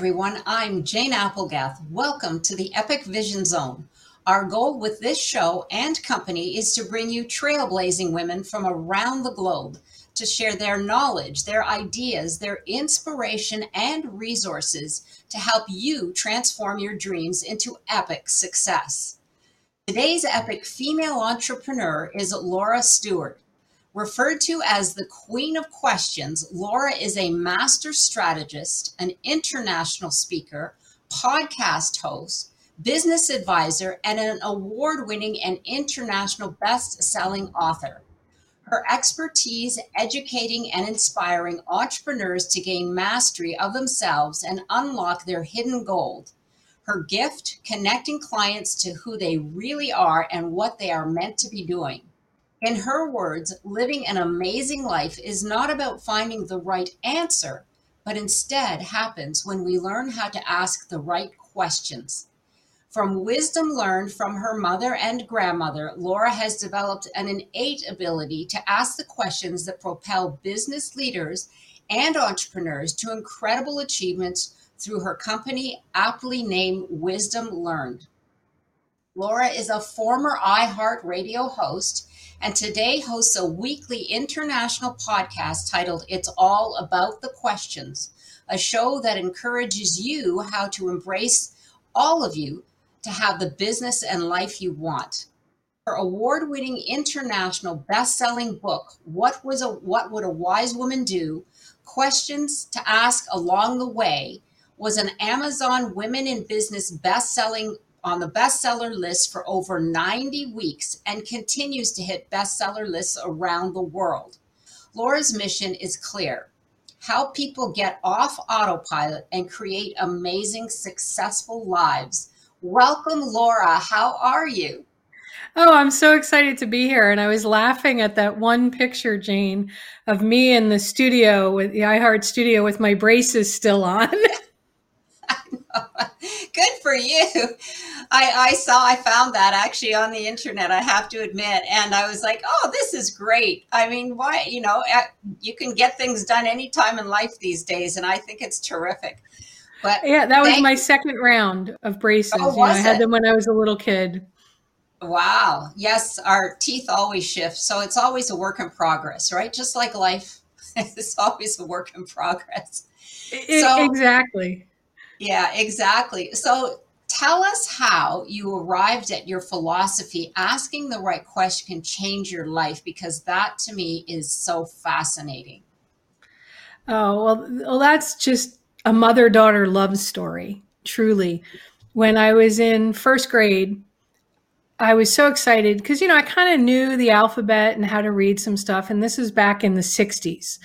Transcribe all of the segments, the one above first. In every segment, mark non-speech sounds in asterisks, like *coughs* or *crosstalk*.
everyone. I'm Jane Applegath. Welcome to the Epic Vision Zone. Our goal with this show and company is to bring you trailblazing women from around the globe to share their knowledge, their ideas, their inspiration, and resources to help you transform your dreams into epic success. Today's epic female entrepreneur is Laura Stewart. Referred to as the Queen of Questions, Laura is a master strategist, an international speaker, podcast host, business advisor, and an award winning and international best selling author. Her expertise educating and inspiring entrepreneurs to gain mastery of themselves and unlock their hidden gold. Her gift, connecting clients to who they really are and what they are meant to be doing. In her words, living an amazing life is not about finding the right answer, but instead happens when we learn how to ask the right questions. From wisdom learned from her mother and grandmother, Laura has developed an innate ability to ask the questions that propel business leaders and entrepreneurs to incredible achievements through her company, aptly named Wisdom Learned. Laura is a former iHeart Radio host and today hosts a weekly international podcast titled It's All About the Questions, a show that encourages you how to embrace all of you to have the business and life you want. Her award-winning international best-selling book, What was a What Would a Wise Woman Do? Questions to Ask Along the Way, was an Amazon Women in Business best-selling on the bestseller list for over 90 weeks and continues to hit bestseller lists around the world. Laura's mission is clear help people get off autopilot and create amazing, successful lives. Welcome, Laura. How are you? Oh, I'm so excited to be here. And I was laughing at that one picture, Jane, of me in the studio with the iHeart studio with my braces still on. *laughs* *laughs* Good for you. I, I saw, I found that actually on the internet, I have to admit. And I was like, oh, this is great. I mean, why, you know, you can get things done anytime in life these days. And I think it's terrific. But yeah, that was my second round of braces. Oh, you know, I had them when I was a little kid. Wow. Yes, our teeth always shift. So it's always a work in progress, right? Just like life, *laughs* it's always a work in progress. It, so, exactly. Yeah, exactly. So tell us how you arrived at your philosophy. Asking the right question can change your life because that to me is so fascinating. Oh, well, well that's just a mother daughter love story, truly. When I was in first grade, I was so excited because, you know, I kind of knew the alphabet and how to read some stuff. And this is back in the 60s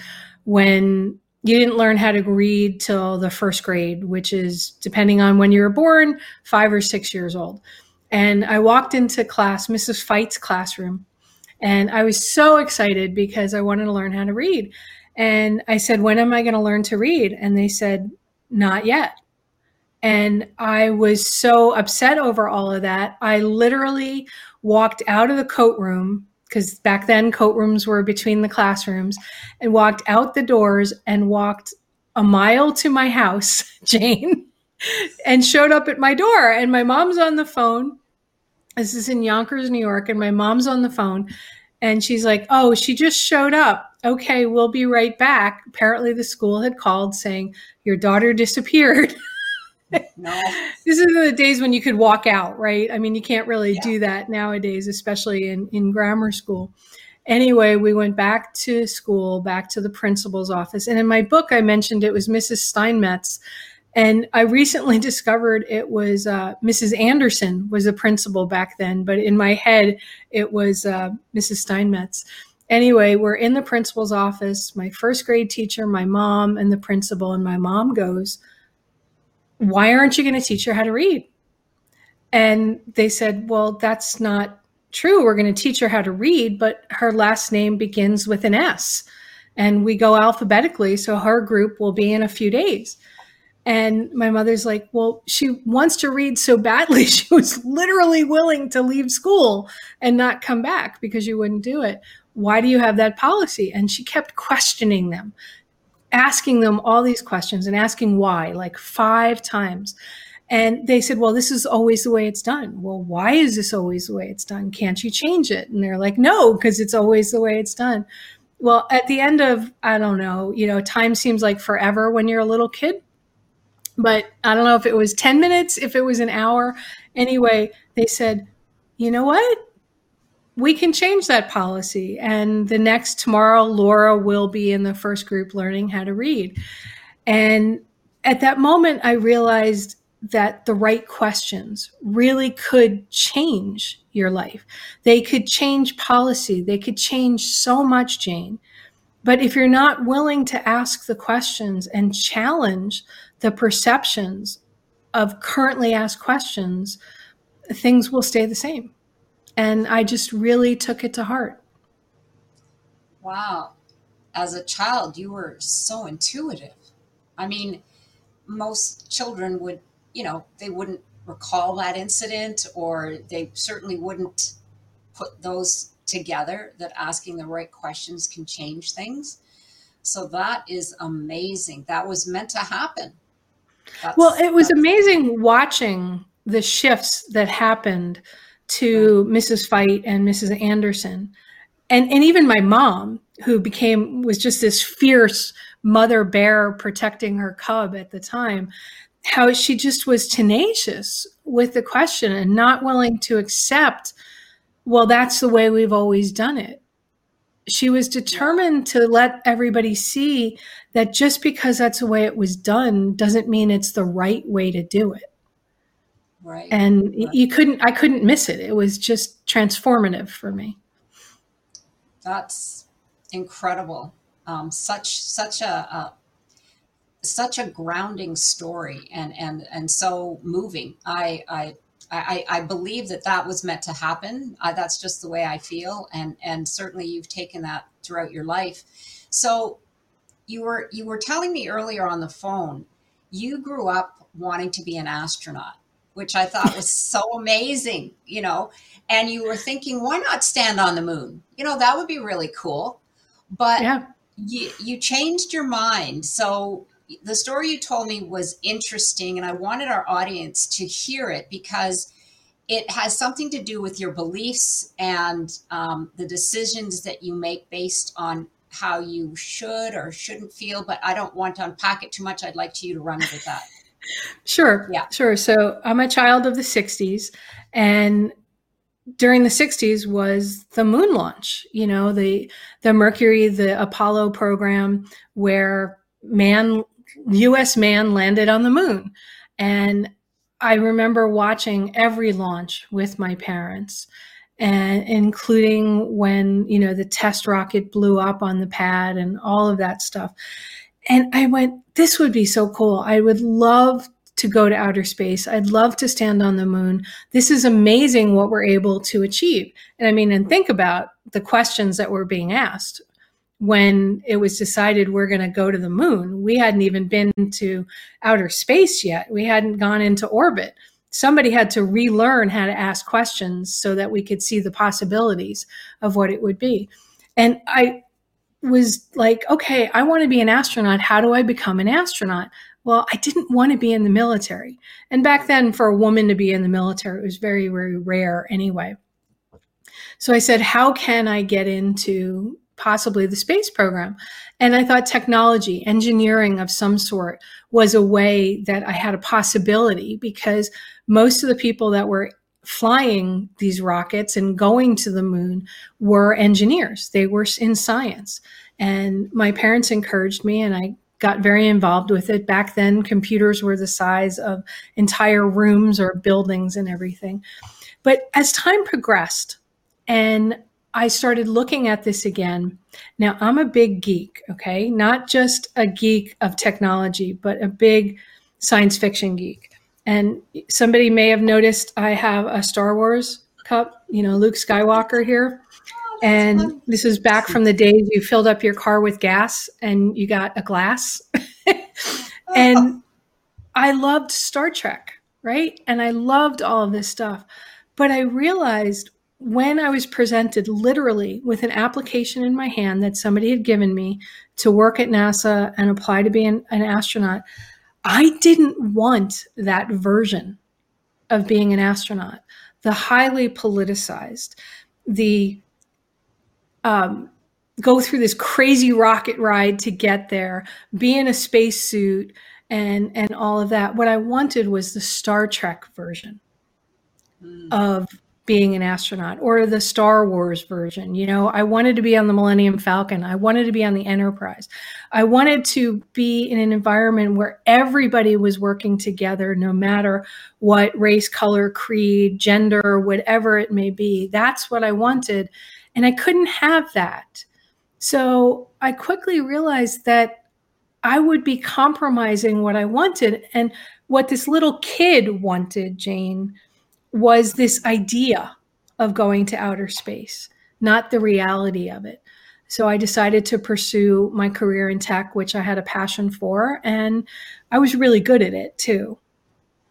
when you didn't learn how to read till the first grade, which is depending on when you were born, five or six years old. And I walked into class, Mrs. Fight's classroom, and I was so excited because I wanted to learn how to read. And I said, When am I going to learn to read? And they said, Not yet. And I was so upset over all of that. I literally walked out of the coat room because back then coat rooms were between the classrooms and walked out the doors and walked a mile to my house, *laughs* Jane, and showed up at my door. And my mom's on the phone. This is in Yonkers, New York. And my mom's on the phone. And she's like, Oh, she just showed up. Okay, we'll be right back. Apparently, the school had called saying, Your daughter disappeared. *laughs* No. this is the days when you could walk out, right? I mean, you can't really yeah. do that nowadays, especially in, in grammar school. Anyway, we went back to school, back to the principal's office. And in my book, I mentioned it was Mrs. Steinmetz. And I recently *laughs* discovered it was uh, Mrs. Anderson was the principal back then, but in my head, it was uh, Mrs. Steinmetz. Anyway, we're in the principal's office, my first grade teacher, my mom, and the principal. And my mom goes, why aren't you going to teach her how to read? And they said, well, that's not true. We're going to teach her how to read, but her last name begins with an S. And we go alphabetically. So her group will be in a few days. And my mother's like, well, she wants to read so badly. *laughs* She was literally willing to leave school and not come back because you wouldn't do it. Why do you have that policy? And she kept questioning them asking them all these questions and asking why like five times. And they said, Well, this is always the way it's done. Well, why is this always the way it's done? Can't you change it? And they're like, No, because it's always the way it's done. Well, at the end of, I don't know, you know, time seems like forever when you're a little kid. But I don't know if it was 10 minutes, if it was an hour. Anyway, they said, You know what? We can change that policy. And the next tomorrow, Laura will be in the first group learning how to read. And at that moment, I realized that the right questions really could change your life. They could change policy. They could change so much, Jane. But if you're not willing to ask the questions and challenge the perceptions of currently asked questions, things will stay the same. And I just really took it to heart. Wow. As a child, you were so intuitive. I mean, most children would, you know, they wouldn't recall that incident or they certainly wouldn't put those together that asking the right questions can change things. So that is amazing. That was meant to happen. That's, well, it was amazing watching the shifts that happened to Mrs. Fight and Mrs. Anderson. And, and even my mom, who became, was just this fierce mother bear protecting her cub at the time, how she just was tenacious with the question and not willing to accept, well, that's the way we've always done it. She was determined to let everybody see that just because that's the way it was done doesn't mean it's the right way to do it. Right. And right. you couldn't, I couldn't miss it. It was just transformative for me. That's incredible. Um, such, such a, a, such a grounding story and, and, and so moving. I, I, I, I believe that that was meant to happen. I, that's just the way I feel. And, and certainly you've taken that throughout your life. So you were, you were telling me earlier on the phone, you grew up wanting to be an astronaut which I thought was *laughs* so amazing, you know. And you were thinking, why not stand on the moon? You know, that would be really cool. But yeah. you, you changed your mind. So the story you told me was interesting, and I wanted our audience to hear it because it has something to do with your beliefs and um, the decisions that you make based on how you should or shouldn't feel. But I don't want to unpack it too much. I'd like to you to run with that. Sure. Yeah. Sure. So I'm a child of the 60s and during the 60s was the moon launch, you know, the the Mercury, the Apollo program where man US man landed on the moon. And I remember watching every launch with my parents and including when, you know, the test rocket blew up on the pad and all of that stuff. And I went, this would be so cool. I would love to go to outer space. I'd love to stand on the moon. This is amazing what we're able to achieve. And I mean, and think about the questions that were being asked when it was decided we're going to go to the moon. We hadn't even been to outer space yet, we hadn't gone into orbit. Somebody had to relearn how to ask questions so that we could see the possibilities of what it would be. And I, was like, okay, I want to be an astronaut. How do I become an astronaut? Well, I didn't want to be in the military. And back then, for a woman to be in the military, it was very, very rare anyway. So I said, how can I get into possibly the space program? And I thought technology, engineering of some sort was a way that I had a possibility because most of the people that were flying these rockets and going to the moon were engineers. They were in science. And my parents encouraged me, and I got very involved with it. Back then, computers were the size of entire rooms or buildings and everything. But as time progressed, and I started looking at this again. Now, I'm a big geek, okay? Not just a geek of technology, but a big science fiction geek. And somebody may have noticed I have a Star Wars cup, you know, Luke Skywalker here. And this is back from the days you filled up your car with gas and you got a glass. *laughs* and. I loved Star Trek, right? And I loved all of this stuff. But I realized when I was presented literally with an application in my hand that somebody had given me to work at NASA and apply to be an, an astronaut, I didn't want that version of being an astronaut. The highly politicized, the um, go through this crazy rocket ride to get there, be in a spacesuit, and and all of that. What I wanted was the Star Trek version mm. of being an astronaut or the Star Wars version. You know, I wanted to be on the Millennium Falcon. I wanted to be on the Enterprise. I wanted to be in an environment where everybody was working together, no matter what race, color, creed, gender, whatever it may be. That's what I wanted. And I couldn't have that. So I quickly realized that I would be compromising what I wanted. And what this little kid wanted, Jane, was this idea of going to outer space, not the reality of it. So I decided to pursue my career in tech, which I had a passion for, and I was really good at it too.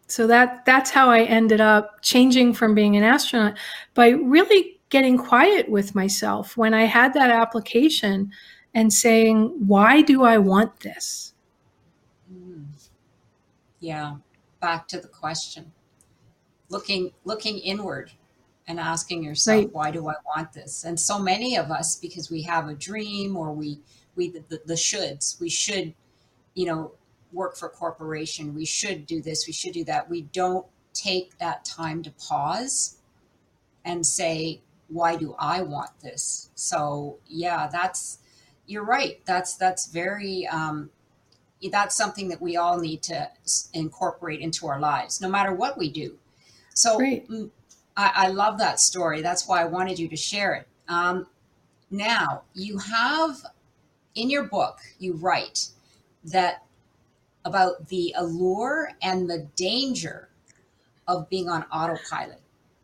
So that that's how I ended up changing from being an astronaut by really getting quiet with myself when I had that application and saying, "Why do I want this?" Mm. Yeah, back to the question looking looking inward and asking yourself right. why do i want this? And so many of us because we have a dream or we we the, the, the shoulds we should you know work for corporation. We should do this. We should do that. We don't take that time to pause and say why do i want this? So yeah that's you're right. That's that's very um, that's something that we all need to incorporate into our lives no matter what we do so mm, I, I, love that story. That's why I wanted you to share it. Um, now, you have in your book, you write that about the allure and the danger of being on autopilot.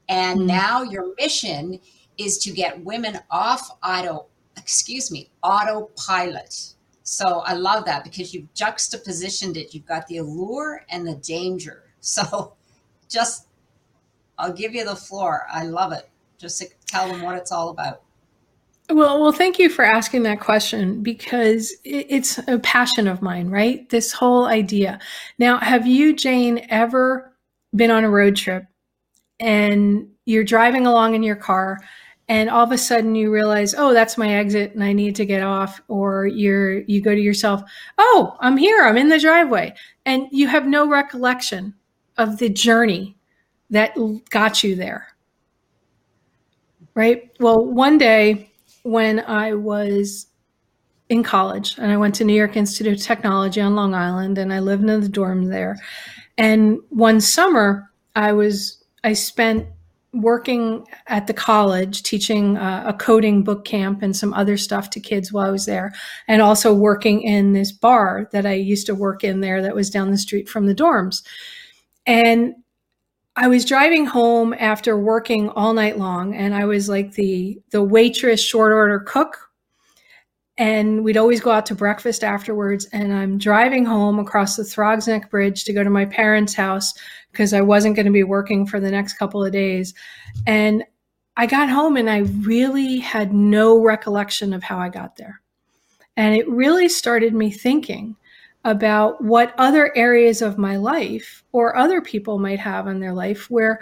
And mm-hmm. now your mission is to get women off auto, excuse me, autopilot. So I love that because you've juxtapositioned it. You've got the allure and the danger. *laughs* So just I'll give you the floor. I love it. Just to tell them what it's all about. Well, well, thank you for asking that question because it's a passion of mine, right? This whole idea. Now, have you, Jane, ever been on a road trip and you're driving along in your car and all of a sudden you realize, oh, that's my exit and I need to get off, or you're you go to yourself, oh, I'm here, I'm in the driveway, and you have no recollection of the journey that got you there. Right? Well, one day when I was in college and I went to New York Institute of Technology on Long Island and I lived in the dorm there. And one summer I was I spent working at the college teaching uh, a coding book camp and some other stuff to kids while I was there and also working in this bar that I used to work in there that was down the street from the dorms. And I was driving home after working all night long and I was like the the waitress short order cook and we'd always go out to breakfast afterwards and I'm driving home across the Throgs Neck Bridge to go to my parents' house because I wasn't going to be working for the next couple of days and I got home and I really had no recollection of how I got there. And it really started me thinking about what other areas of my life or other people might have in their life where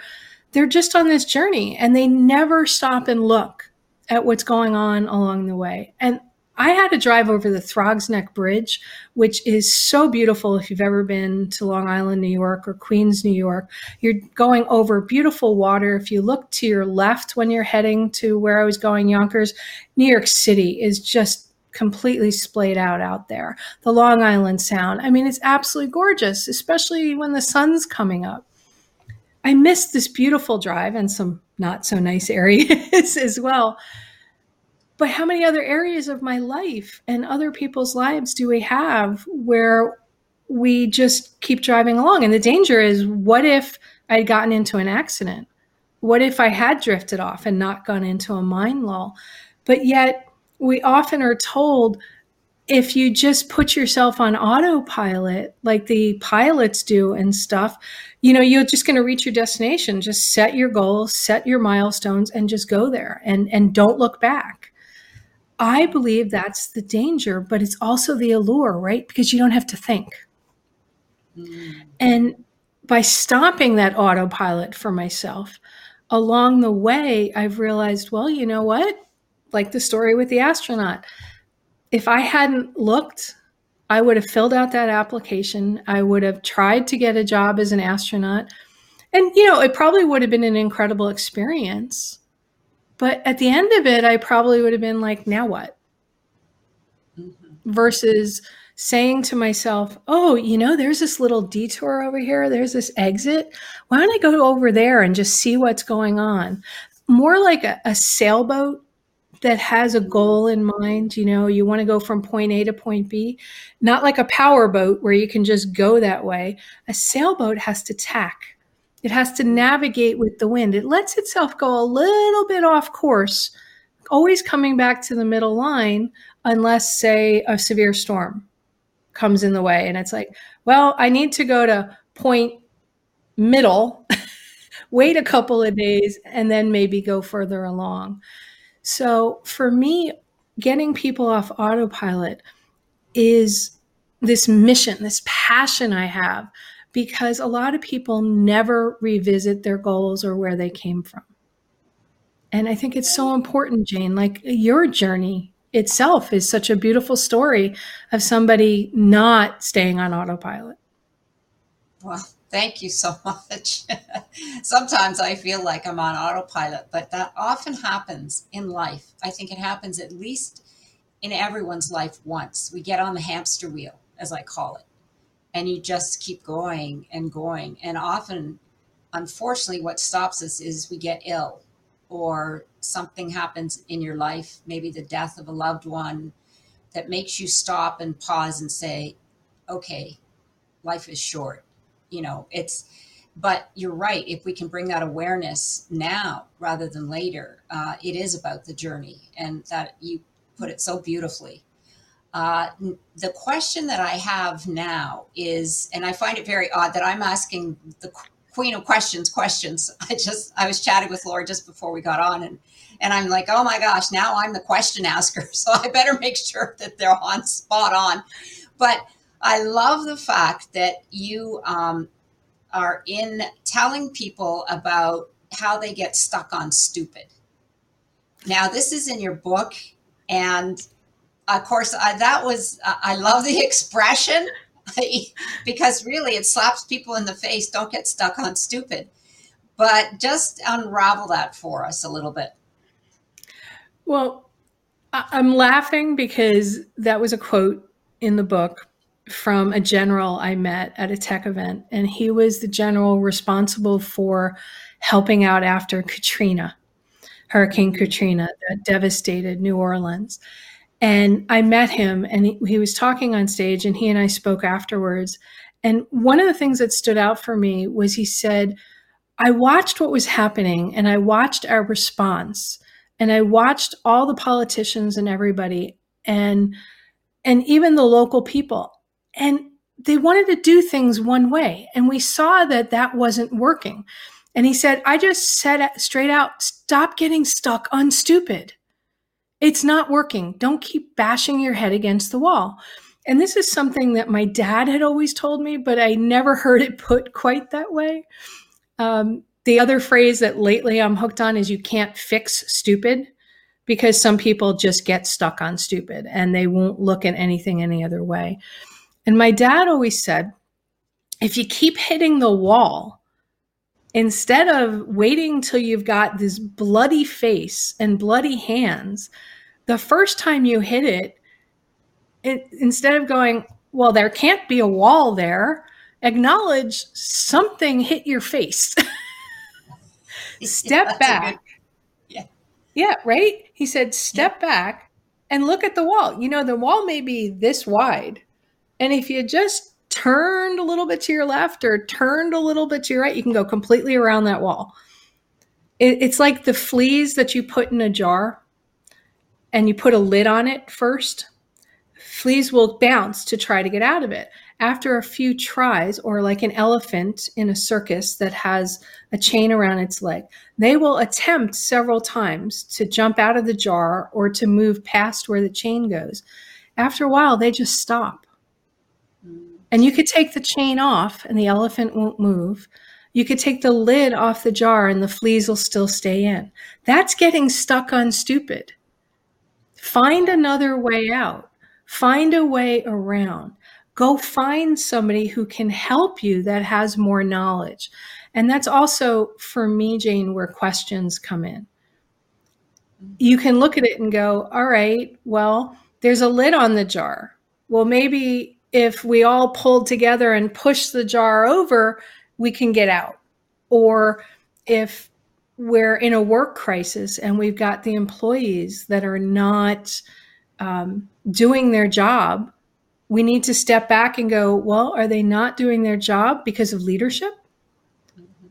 they're just on this journey and they never stop and look at what's going on along the way. And I had to drive over the Throgs Neck Bridge, which is so beautiful if you've ever been to Long Island, New York, or Queens, New York. You're going over beautiful water. If you look to your left when you're heading to where I was going, Yonkers, New York City is just completely splayed out out there. The Long Island Sound. I mean, it's absolutely gorgeous, especially when the sun's coming up. I missed this beautiful drive and some not so nice *laughs* areas as well. But how many other areas of my life and other people's lives do we have where we just keep driving along? And the danger is what if I'd gotten into an accident? What if I had drifted off and not gone into a mind lull? But yet, we often are told if you just put yourself on autopilot like the pilots do and stuff, you know, you're just going to reach your destination. Just set your goals, set your milestones and just go there and and don't look back. I believe that's the danger, but it's also the allure, right? Because you don't have to think. Mm. And by stopping that autopilot for myself, along the way, I've realized, well, you know what? Like the story with the astronaut if I hadn't looked, I would have filled out that application. I would have tried to get a job as an astronaut. And, you know, it probably would have been an incredible experience. But at the end of it, I probably would have been like, now what? Mm-hmm. Versus saying to myself, oh, you know, there's this little detour over here. There's this exit. Why don't I go over there and just see what's going on? More like a, a sailboat that has a goal in mind. You know, you want to go from point A to point B, not like a power boat where you can just go that way. A sailboat has to tack, it has to navigate with the wind. It lets itself go a little bit off course, always coming back to the middle line, unless, say, a severe storm comes in the way. And it's like, well, I need to go to point middle. *laughs* wait a couple of days and then maybe go further along. So for me, getting people off autopilot is this mission, this passion I have, because a lot of people never revisit their goals or where they came from. And I think it's so important, Jane. Like your journey itself is such a beautiful story of somebody not staying on autopilot. Well, Thank you so *laughs* much. Sometimes I feel like I'm on autopilot, but that often happens in life. I think it happens at least in everyone's life once. We get on the hamster wheel, as I call it, and you just keep going and going. And often, unfortunately, what stops us is we get ill or something happens in your life, maybe the death of a loved one, that makes you stop and pause and say, okay, life is short you know, it's, but you're right. If we can bring that awareness now rather than later, uh, it is about the journey, and that you put it so beautifully. Uh, the question that I have now is, and I find it very odd that I'm asking the queen of questions questions. *laughs* I just I was chatting with Laura just before we got on, and and I'm like, oh my gosh, now I'm the question asker, *laughs* so I better make sure that they're on spot on. But I love the fact that you um, are in telling people about how they get stuck on stupid. Now, this is in your book, and of course, I, that was I love the *laughs* expression *laughs* because really it slaps people in the face. Don't get stuck on stupid, but just unravel that for us a little bit. Well, I'm laughing because that was a quote in the book from a general I met at a tech event, and he was the general responsible for helping out after Katrina, Hurricane Katrina, that devastated New Orleans. And I met him, and he, he was talking on stage, and he and I spoke afterwards. And one of the things that stood out for me was he said, I watched what was happening, and I watched our response, and I watched all the politicians and everybody, and and even the local people and they wanted to do things one way. And we saw that that wasn't working. And he said, I just said straight out, stop getting stuck on stupid. It's not working. Don't keep bashing your head against the wall. And this is something that my dad had always told me, but I never heard it put quite that way. Um, the other phrase that lately I'm hooked on is you can't fix stupid because some people just get stuck on stupid and they won't look at anything any other way. And my dad always said, if you keep hitting the wall, instead of waiting till you've got this bloody face and bloody hands, the first time you hit it, it instead of going, well, there can't be a wall there, acknowledge something hit your face. *laughs* step yeah, back. Good, yeah. Yeah, right? He said, step yeah. back and look at the wall. You know, the wall may be this wide, and if you just turned a little bit to your left or turned a little bit to your right, you can go completely around that wall. It, it's like the fleas that you put in a jar and you put a lid on it first. fleas will bounce to try to get out of it. After a few tries, or like an elephant in a circus that has a chain around its leg, they will attempt several times to jump out of the jar or to move past where the chain goes. After a while, they just stop. And you could take the chain off and the elephant won't move. You could take the lid off the jar and the fleas will still stay in. That's getting stuck on stupid. Find another way out. Find a way around. Go find somebody who can help you that has more knowledge. And that's also for me, Jane, where questions come in. You can look at it and go, all right, well, there's a lid on the jar. Well, maybe if we all pulled together and push the jar over, we can get out. Or if we're in a work crisis and we've got the employees that are not um, doing their job, we need to step back and go, well, are they not doing their job because of leadership?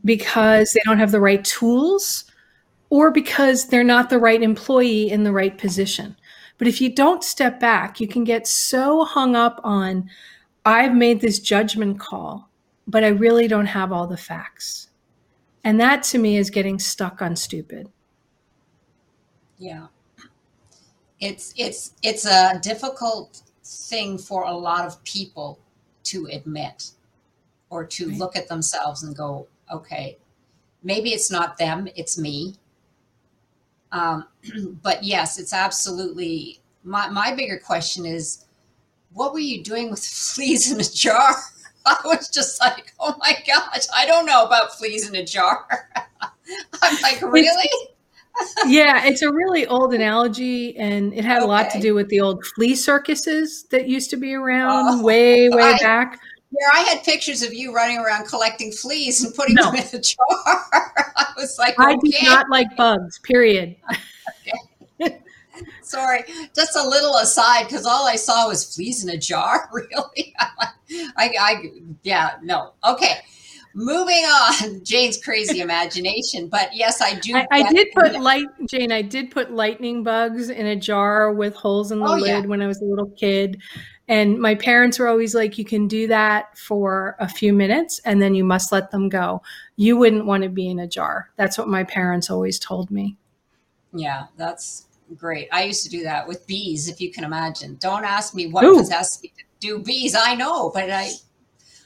Because they don't have the right tools? Or because they're not the right employee in the right position? But if you don't step back, you can get so hung up on, I've made this judgment call, but I really don't have all the facts. And that to me is getting stuck on stupid. Yeah. It's it's it's a difficult thing for a lot of people to admit or to right. look at themselves and go, okay, maybe it's not them, it's me. Um, *clears throat* but yes, it's absolutely my, my bigger question is what were you doing with *laughs* fleas in a jar? *laughs* I was just like, oh my gosh, I don't know about fleas in a jar. *laughs* I'm like, really? yeah, it's a really old analogy, and it had okay. a lot to do with the old flea circuses that used to be around oh, way, way I, back. Where I had pictures of you running around collecting fleas and putting no. them in a jar. *laughs* I was like, I do not like bugs. Period. *laughs* Sorry, just a little aside because all I saw was fleas in a jar. *laughs* Really, I, I, yeah, no. Okay, moving on. Jane's crazy imagination, but yes, I do. I, I did put light, Jane. I did put lightning bugs in a jar with holes in the oh, lid yeah. when I was a little kid, and my parents were always like, you can do that for a few minutes and then you must let them go. You wouldn't want to be in a jar. That's what my parents always told me. Yeah, that's great. I used to do that with bees, if you can imagine. Don't ask me what Ooh. possessed me to do bees. I know, but I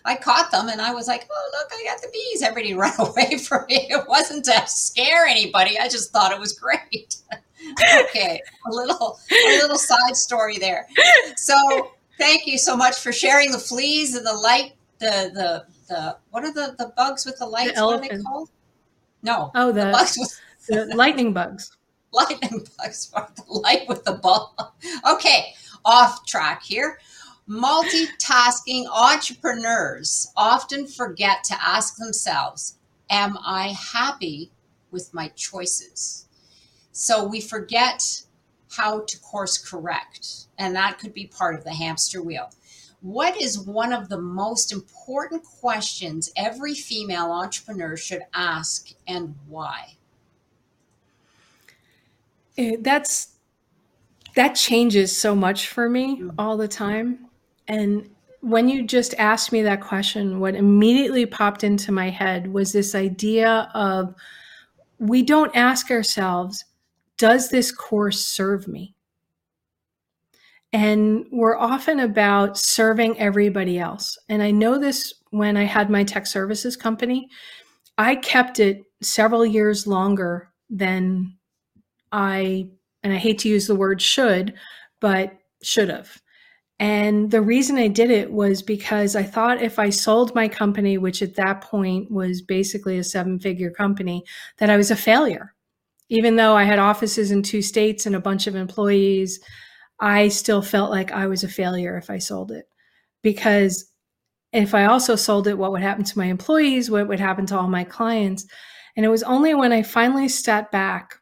I caught them and I was like, oh, look, I got the bees. Everybody *laughs* ran away from me. It wasn't to scare anybody. I just thought it was great. *laughs* okay, a little a little side story there. So Thank you so much for sharing the fleas and the light, the the the what are the the bugs with the lights? The what are they called? No. Oh, the, the bugs with *laughs* the lightning bugs. lightning bugs for *laughs* the light with the ball. Okay, off track here. Multitasking entrepreneurs often forget to ask themselves, Am I happy with my choices? So we forget how to course correct. And that could be part of the hamster wheel. What is one of the most important questions every female entrepreneur should ask and why? Eh, that's that changes so much for me mm-hmm. all the time. And when you just asked me that question, what immediately popped into my head was this idea of we don't ask ourselves, does this course serve me? And we're often about serving everybody else. And I know this when I had my tech services company. I kept it several years longer than I, and I hate to use the word should, but should have. And the reason I did it was because I thought if I sold my company, which at that point was basically a seven figure company, that I was a failure even though I had offices in two states and a bunch of employees, I still felt like I was a failure if I sold it. Because if I also sold it, what would happen to my employees? What would happen to all my clients? And it was only when I finally sat back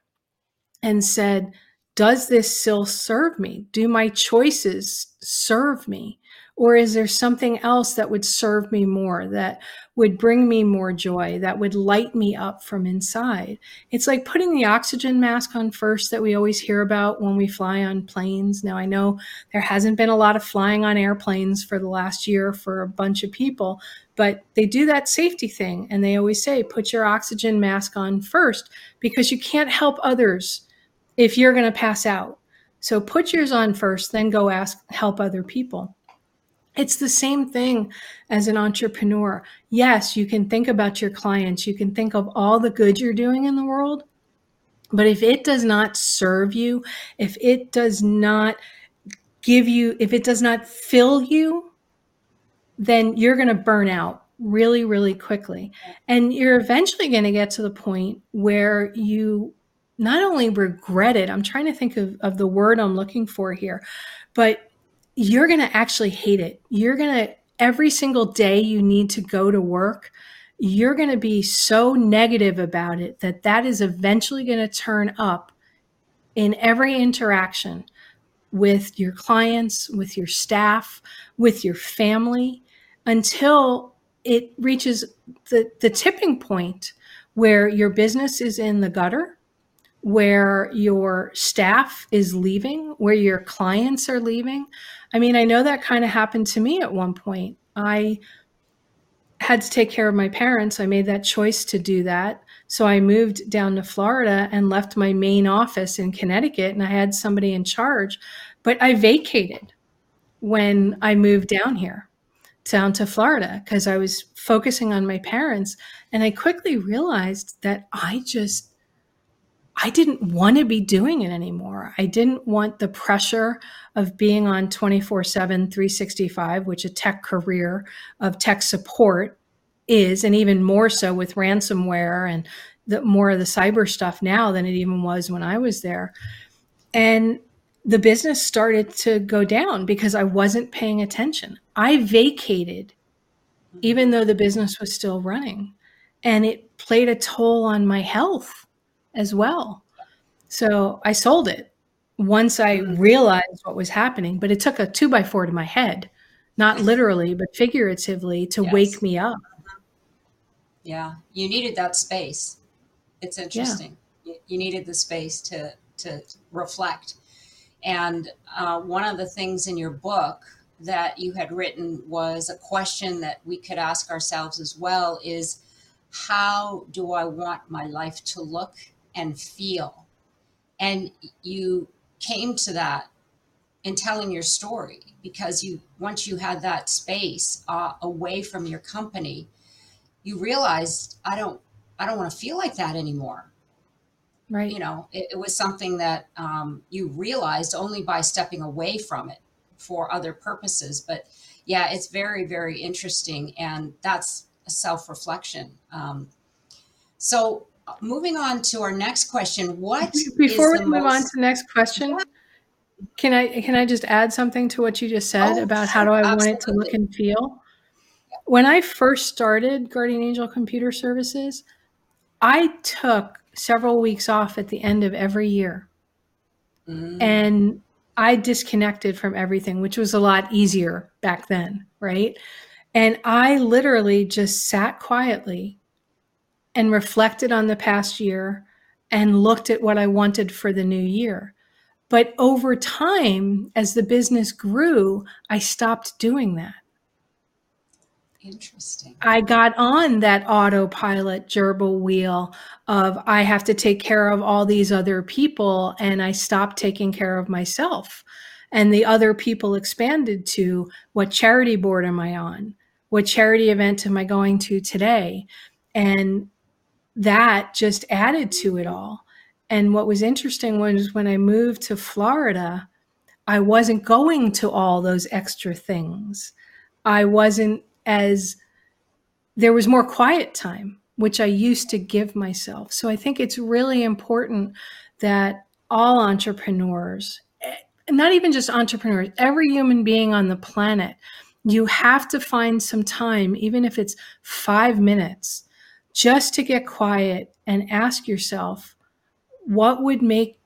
and said, Does this still serve me? Do my choices serve me? Or is there something else that would serve me more, that would bring me more joy, that would light me up from inside? It's like putting the oxygen mask on first that we always hear about when we fly on planes. Now, I know there hasn't been a lot of flying on airplanes for the last year for a bunch of people, but they do that safety thing. And they always say, put your oxygen mask on first because you can't help others if you're going to pass out. So put yours on first, then go ask, help other people. It's the same thing as an entrepreneur. Yes, you can think about your clients, you can think of all the good you're doing in the world. But if it does not serve you, if it does not give you, if it does not fill you, then you're going to burn out really, really quickly. And you're eventually going to get to the point where you not only regret it, I'm trying to think of, of the word I'm looking for here, but you're going to actually hate it. You're going to, every single day you need to go to work, you're going to be so negative about it that that is eventually going to turn up in every interaction with your clients, with your staff, with your family until it reaches the, the tipping point where your business is in the gutter where your staff is leaving, where your clients are leaving. I mean, I know that kind of happened to me at one point. I had to take care of my parents. I made that choice to do that. So I moved down to Florida and left my main office in Connecticut, and I had somebody in charge. But I vacated when I moved down here, down to Florida, because I was focusing on my parents. And I quickly realized that I just I didn't want to be doing it anymore. I didn't want the pressure of being on 24 7, 365, which a tech career of tech support is, and even more so with ransomware and the, more of the cyber stuff now than it even was when I was there. And the business started to go down because I wasn't paying attention. I vacated, even though the business was still running, and it played a toll on my health as well. So I sold it once I mm-hmm. realized what was happening, but it took a two by four to my head, not *laughs* literally, but figuratively to yes. wake me up. Yeah, you needed that space. It's interesting. Yeah. You needed the space to to reflect. And uh, one of the things in your book that you had written was a question that we could ask ourselves as well: is how do I want my life to look and feel. And you came to that in telling your story because you once you had that space uh, away from your company, you realized I don't I don't want to feel like that anymore. Right. You know, it, it was something that um, you realized only by stepping away from it for other purposes. But yeah, it's very very interesting, and that's a self reflection. Um, so moving on to our next question. What before we move most... on to the next question? Can I can I just add something to what you just said oh, about how do I absolutely. want it to look and feel? When I first started Guardian Angel Computer Services, I took several weeks off at the end of every year. Mm. And I disconnected from everything, which was a lot easier back then, right? And I literally just sat quietly and reflected on the past year and looked at what I wanted for the new year. But over time, as the business grew, I stopped doing that. Interesting. I got on that autopilot gerbil wheel of I have to take care of all these other people, and I stopped taking care of myself. And the other people expanded to what charity board am I on? What charity event am I going to today? And that just added to it all. And what was interesting was when I moved to Florida, I wasn't going to all those extra things. I wasn't as, there was more quiet time, which I used to give myself. So I think it's really important that all entrepreneurs, eh, not even just entrepreneurs, every human being on the planet, you have to find some time, even if it's five minutes, just to get quiet and ask yourself, what would make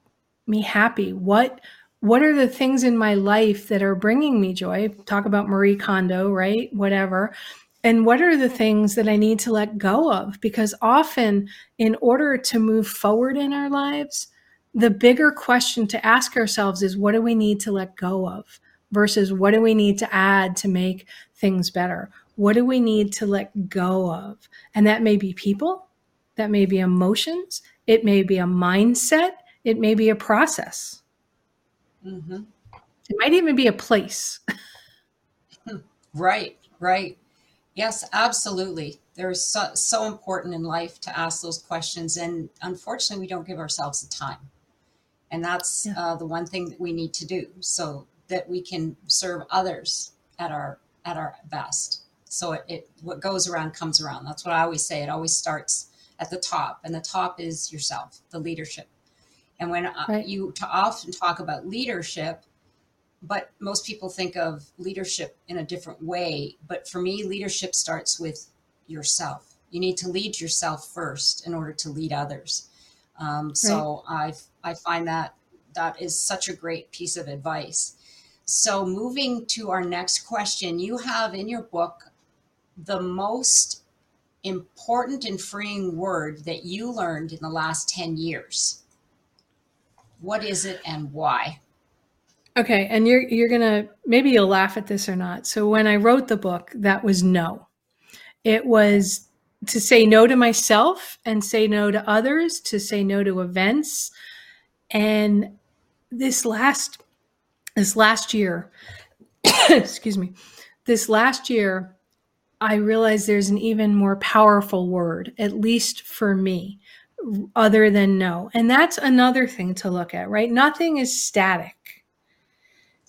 me happy? What what are the things in my life that are bringing me joy? Talk about Marie Kondo, right? Whatever. And what are the things that I need to let go of? Because often, in order to move forward in our lives, the bigger question to ask ourselves is what do we need to let go of versus what do we need to add to make things better? What do we need to let go of? And that may be people, that may be emotions, it may be a mindset, it may be a process. Mm-hmm. It might even be a place. *laughs* right, right. Yes, absolutely. They're so, so important in life to ask those questions. And unfortunately, we don't give ourselves the time. And that's yeah. uh, the one thing that we need to do so that we can serve others at our at our best. So it, it what goes around comes around. That's what I always say. It always starts at the top, and the top is yourself, the leadership. And when uh, right. you to often talk about leadership, but most people think of leadership in a different way. But for me, leadership starts with yourself. You need to lead yourself first in order to lead others. Um, so. I I find that that is such a great piece of advice. So moving to our next question, you have in your book the most important and freeing word that you learned in the last 10 years. What is it and why? Okay, and you're you're gonna maybe you'll laugh at this or not. So when I wrote the book, that was no. It was to say no to myself and say no to others, to say no to events. And this last this last year, *coughs* excuse me, this last year, I realize there's an even more powerful word, at least for me, other than no. And that's another thing to look at, right? Nothing is static.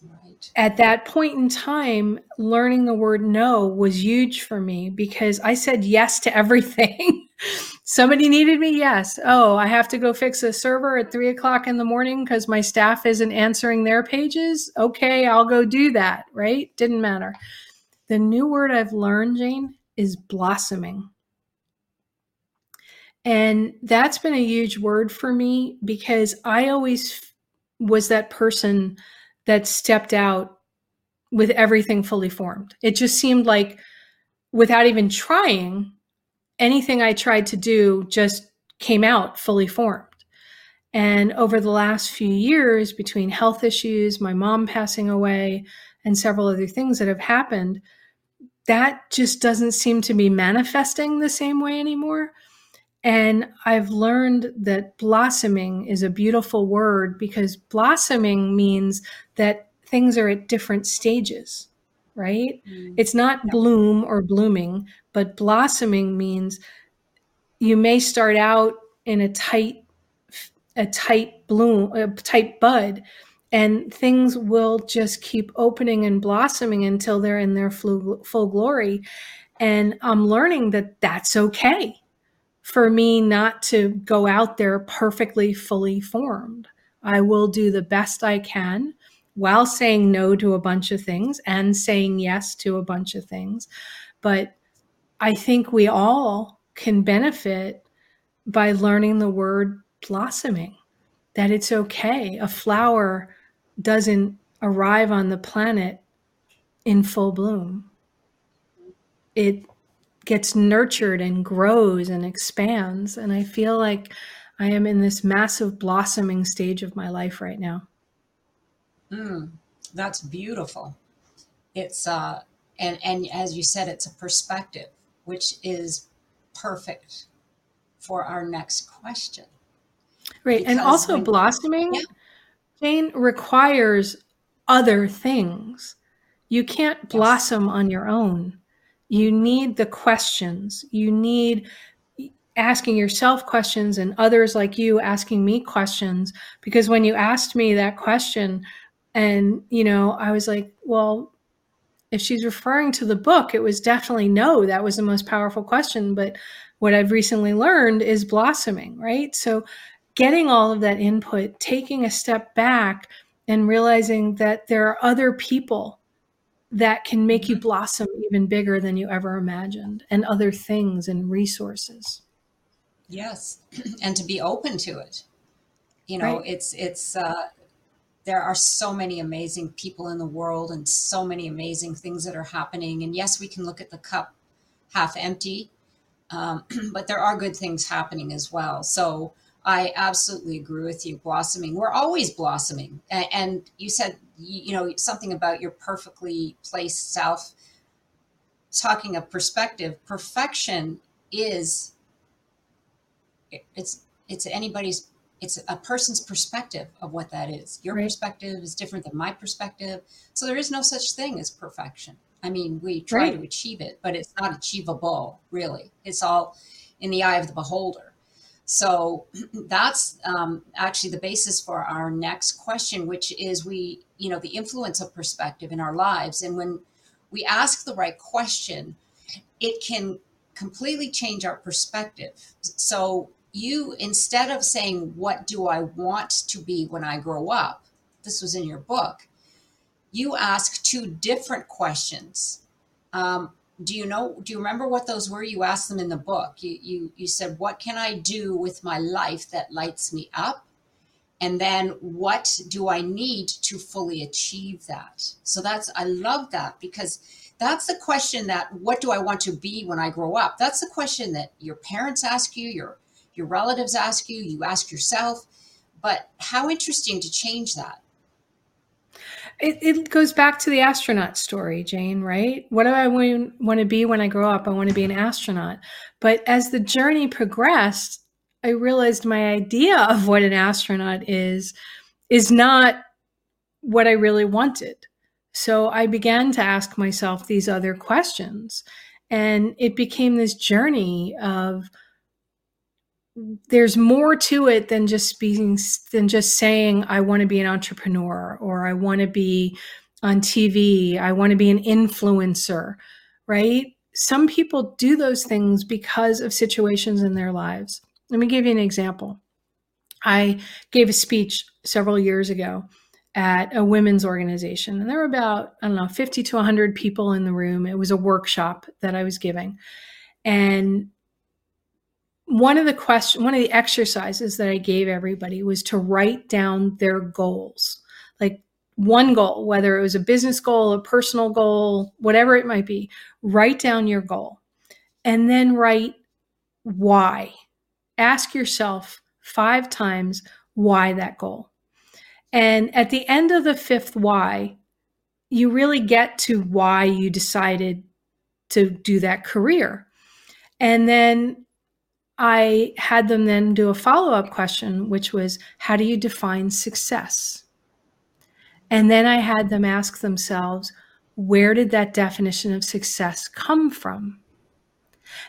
Right. At that point in time, learning the word no was huge for me because I said yes to everything. *laughs* Somebody needed me, yes. Oh, I have to go fix a server at three o'clock in the morning because my staff isn't answering their pages. Okay, I'll go do that, right? Didn't matter. The new word I've learned, Jane, is blossoming. And that's been a huge word for me because I always was that person that stepped out with everything fully formed. It just seemed like without even trying, anything I tried to do just came out fully formed. And over the last few years, between health issues, my mom passing away, and several other things that have happened, that just doesn't seem to be manifesting the same way anymore. And I've learned that blossoming is a beautiful word because blossoming means that things are at different stages, right? Mm. It's not yeah. bloom or blooming, but blossoming means you may start out in a tight a tight bloom, a tight bud, and things will just keep opening and blossoming until they're in their full, glory. And I'm learning that that's okay for me not to go out there perfectly fully formed. I will do the best I can while saying no to a bunch of things and saying yes to a bunch of things. But I think we all can benefit by learning the word blossoming, that it's okay. A flower doesn't arrive on the planet in full bloom. It gets nurtured and grows and expands. And I feel like I am in this massive blossoming stage of my life right now. Mm, that's beautiful. It's uh and and as you said, it's a perspective, which is perfect for our next question. Right. Because and also when, blossoming yeah. Jane requires other things. You can't blossom yes. on your own. You need the questions. You need asking yourself questions and others like you asking me questions because when you asked me that question and you know I was like, well, if she's referring to the book, it was definitely no, that was the most powerful question, but what I've recently learned is blossoming, right? So getting all of that input, taking a step back and realizing that there are other people that can make you mm-hmm. blossom even bigger than you ever imagined and other things and resources. Yes. *clears throat* And to be open to it. You know, right. it's, it's, uh, there are so many amazing people in the world and so many amazing things that are happening. And yes, we can look at the cup half empty, um, *clears throat* but there are good things happening as well. So I absolutely agree with you. Blossoming, we're always blossoming. And you said, you know, something about your perfectly placed self. Talking of perspective, perfection is it's it's anybody's it's a person's perspective of what that is. Your right. perspective is different than my perspective. So there is no such thing as perfection. I mean, we try right. to achieve it, but it's not achievable, really. It's all in the eye of the beholder. So *clears throat* that's um, actually the basis for our next question, which is we, you know, the influence of perspective in our lives. And when we ask the right question, it can completely change our perspective. So you instead of saying what do i want to be when i grow up this was in your book you ask two different questions um, do you know do you remember what those were? You asked them in the book. You, you you said what can i do with my life that lights me up? And then what do i need to fully achieve that? So that's i love that because that's the question that what do i want to be when i grow up? That's the question that your parents ask you your your relatives ask you, you ask yourself. But how interesting to change that. It, it goes back to the astronaut story, Jane, right? What do I want, want to be when I grow up? I want to be an astronaut. But as the journey progressed, I realized my idea of what an astronaut is is not what I really wanted. So I began to ask myself these other questions. And it became this journey of there's more to it than just being than just saying I want to be an entrepreneur or I want to be on TV, I want to be an influencer, right? Some people do those things because of situations in their lives. Let me give you an example. I gave a speech several years ago at a women's organization, and there were about, I don't know, 50 to 100 people in the room. It was a workshop that I was giving. And one of the question one of the exercises that i gave everybody was to write down their goals. Like one goal whether it was a business goal a personal goal whatever it might be write down your goal. And then write why. Ask yourself five times why that goal. And at the end of the fifth why you really get to why you decided to do that career. And then I had them then do a follow up question, which was, How do you define success? And then I had them ask themselves, Where did that definition of success come from?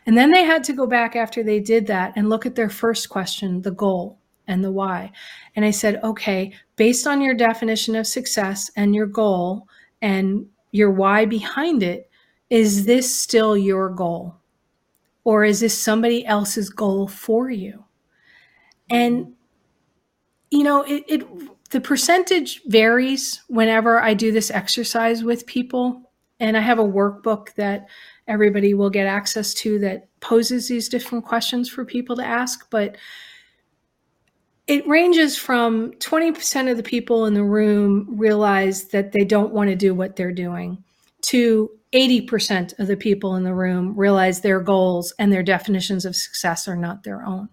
And then they had to go back after they did that and look at their first question, the goal and the why. And I said, Okay, based on your definition of success and your goal and your why behind it, is this still your goal? Or is this somebody else's goal for you? And, you know, it, it the percentage varies whenever I do this exercise with people. And I have a workbook that everybody will get access to that poses these different questions for people to ask. But it ranges from 20% of the people in the room realize that they don't want to do what they're doing to 80% of the people in the room realize their goals and their definitions of success are not their own.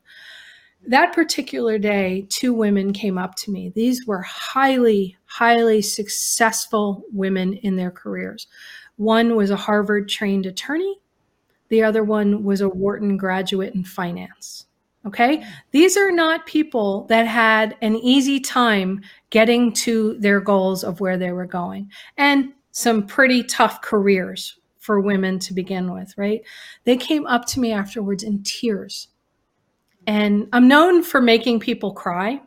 That particular day, two women came up to me. These were highly, highly successful women in their careers. One was a Harvard trained attorney, the other one was a Wharton graduate in finance. Okay. These are not people that had an easy time getting to their goals of where they were going. And some pretty tough careers for women to begin with, right? They came up to me afterwards in tears. And I'm known for making people cry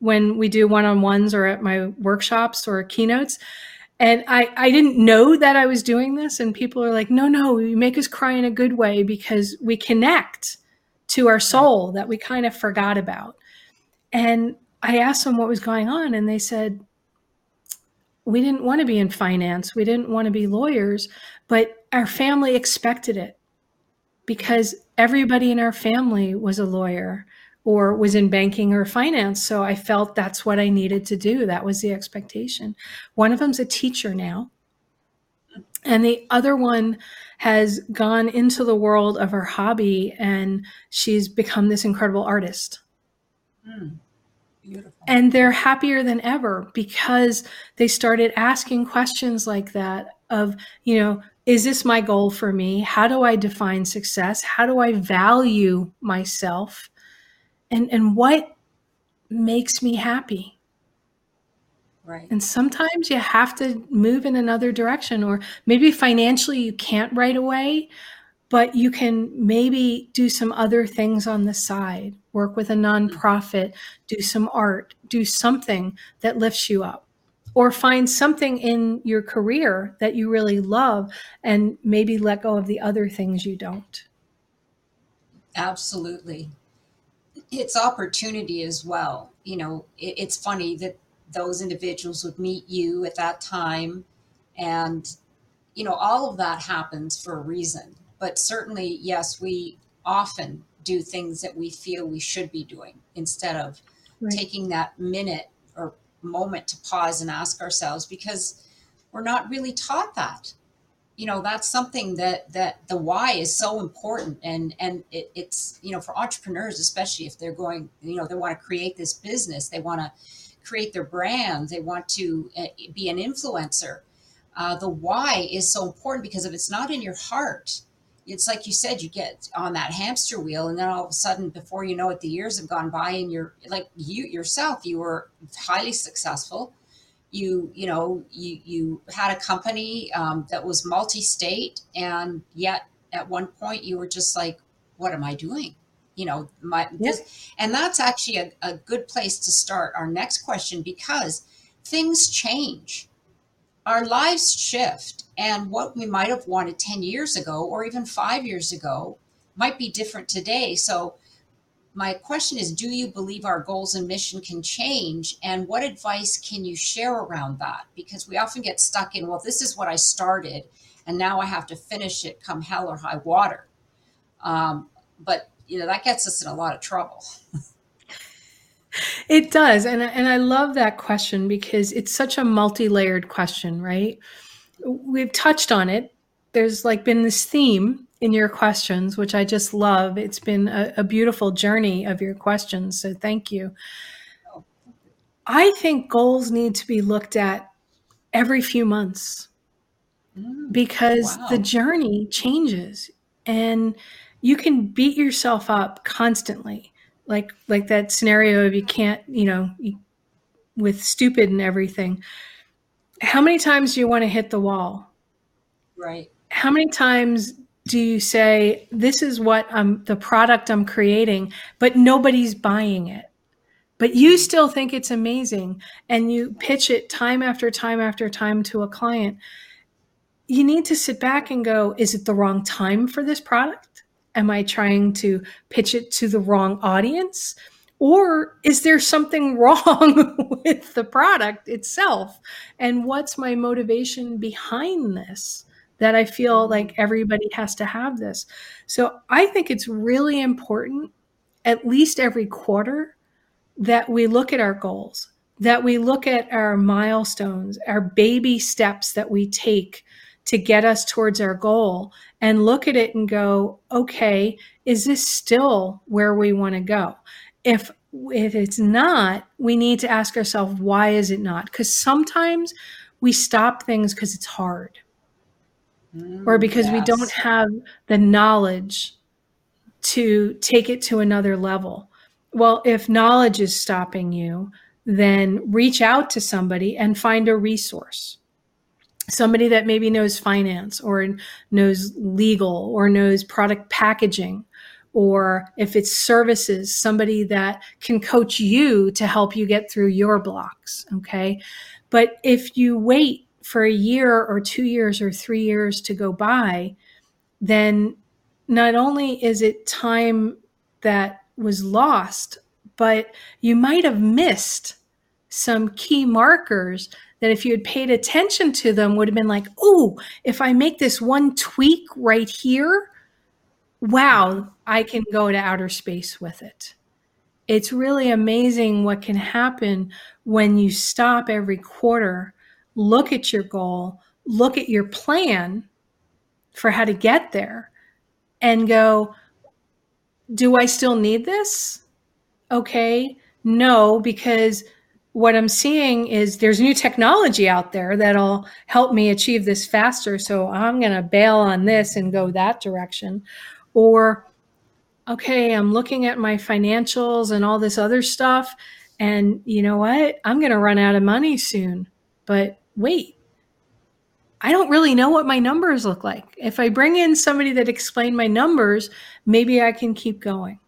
when we do one on ones or at my workshops or keynotes. And I, I didn't know that I was doing this. And people are like, no, no, you make us cry in a good way because we connect to our soul that we kind of forgot about. And I asked them what was going on, and they said, we didn't want to be in finance, we didn't want to be lawyers, but our family expected it because everybody in our family was a lawyer or was in banking or finance. So I felt that's what I needed to do. That was the expectation. One of them's a teacher now. And the other one has gone into the world of her hobby and she's become this incredible artist. Mm, beautiful. And they're happier than ever because they started asking questions like that of, you know, is this my goal for me? How do I define success? How do I value myself? And and what makes me happy? Right. And sometimes you have to move in another direction, or maybe financially you can't right away, but you can maybe do some other things on the side, work with a mm-hmm. nonprofit, do some art, do something that lifts you up, or find something in your career that you really love and maybe let go of the other things you don't. Absolutely. It's opportunity as well. You know, it's funny that those individuals would meet you at that time and you know all of that happens for a reason but certainly yes we often do things that we feel we should be doing instead of right. taking that minute or moment to pause and ask ourselves because we're not really taught that you know that's something that that the why is so important and and it, it's you know for entrepreneurs especially if they're going you know they want to create this business they want to create their brand, they want to eh, be an influencer. Uh, the why is so important because if it's not in your heart, it's like you said, you get on that hamster wheel, and then all of a sudden, before you know it, the years have gone by, and you're like you yourself, you were highly successful. You, you know, you you had a company um, that was multi-state, and yet at one point you were just like, "What am I doing?" you know my this, and that's actually a, a good place to start our next question because things change our lives shift and what we might have wanted 10 years ago or even five years ago might be different today. So my question is do you believe our goals and mission can change? And what advice can you share around that? Because we often get stuck in well this is what i started and now i have to finish it come hell or high water. Um, but you know that gets us in a lot of trouble *laughs* it does and and I love that question because it's such a multi-layered question right? We've touched on it. There's like been this theme in your questions which I just love. It's been a, a beautiful journey of your questions so thank you. I think goals need to be looked at every few months mm, because wow. the journey changes and you can beat yourself up constantly like like that scenario of you can't you know you, with stupid and everything. How many times do you want to hit the wall? Right. How many times do you say this is what i'm the product i'm creating but nobody's buying it? But you still think it's amazing and you pitch it time after time after time to a client. You need to sit back and go is it the wrong time for this product Am I trying to pitch it to the wrong audience? Or is there something *laughs* wrong with the product itself? And what's my motivation behind this? That I feel mm-hmm. like everybody has to have this. So I think it's really important, at least every quarter, that we look at our goals, that we look at our milestones, our baby steps that we take to get us towards our goal and look at it and go, okay, is this still where we want to go? If if it's not, we need to ask ourselves, why is it not? Because sometimes we stop things because it's hard. Mm, or because yes. we don't have the knowledge to take it to another level. Well, if knowledge is stopping you, then reach out to somebody and find a resource somebody that maybe knows finance or knows legal or knows product packaging or if it's services somebody that can coach you to help you get through your blocks okay? But if you wait for a year or 2 years or 3 years to go by then not only is it time that was lost but you might have missed some key markers that if you had paid attention to them would have been like, oh, if I make this one tweak right here, wow, I can go to outer space with it. it's really amazing what can happen when you stop every quarter, look at your goal, look at your plan for how to get there, and go, Do I still need this? Okay. No, because what I'm seeing is there's new technology out there that'll help me achieve this faster. So I'm going to bail on this and go that direction. Or okay, I'm looking at my financials and all this other stuff. And you know what? I'm going to run out of money soon. But wait, I don't really know what my numbers look like. If I bring in somebody that explained my numbers, maybe I can keep going.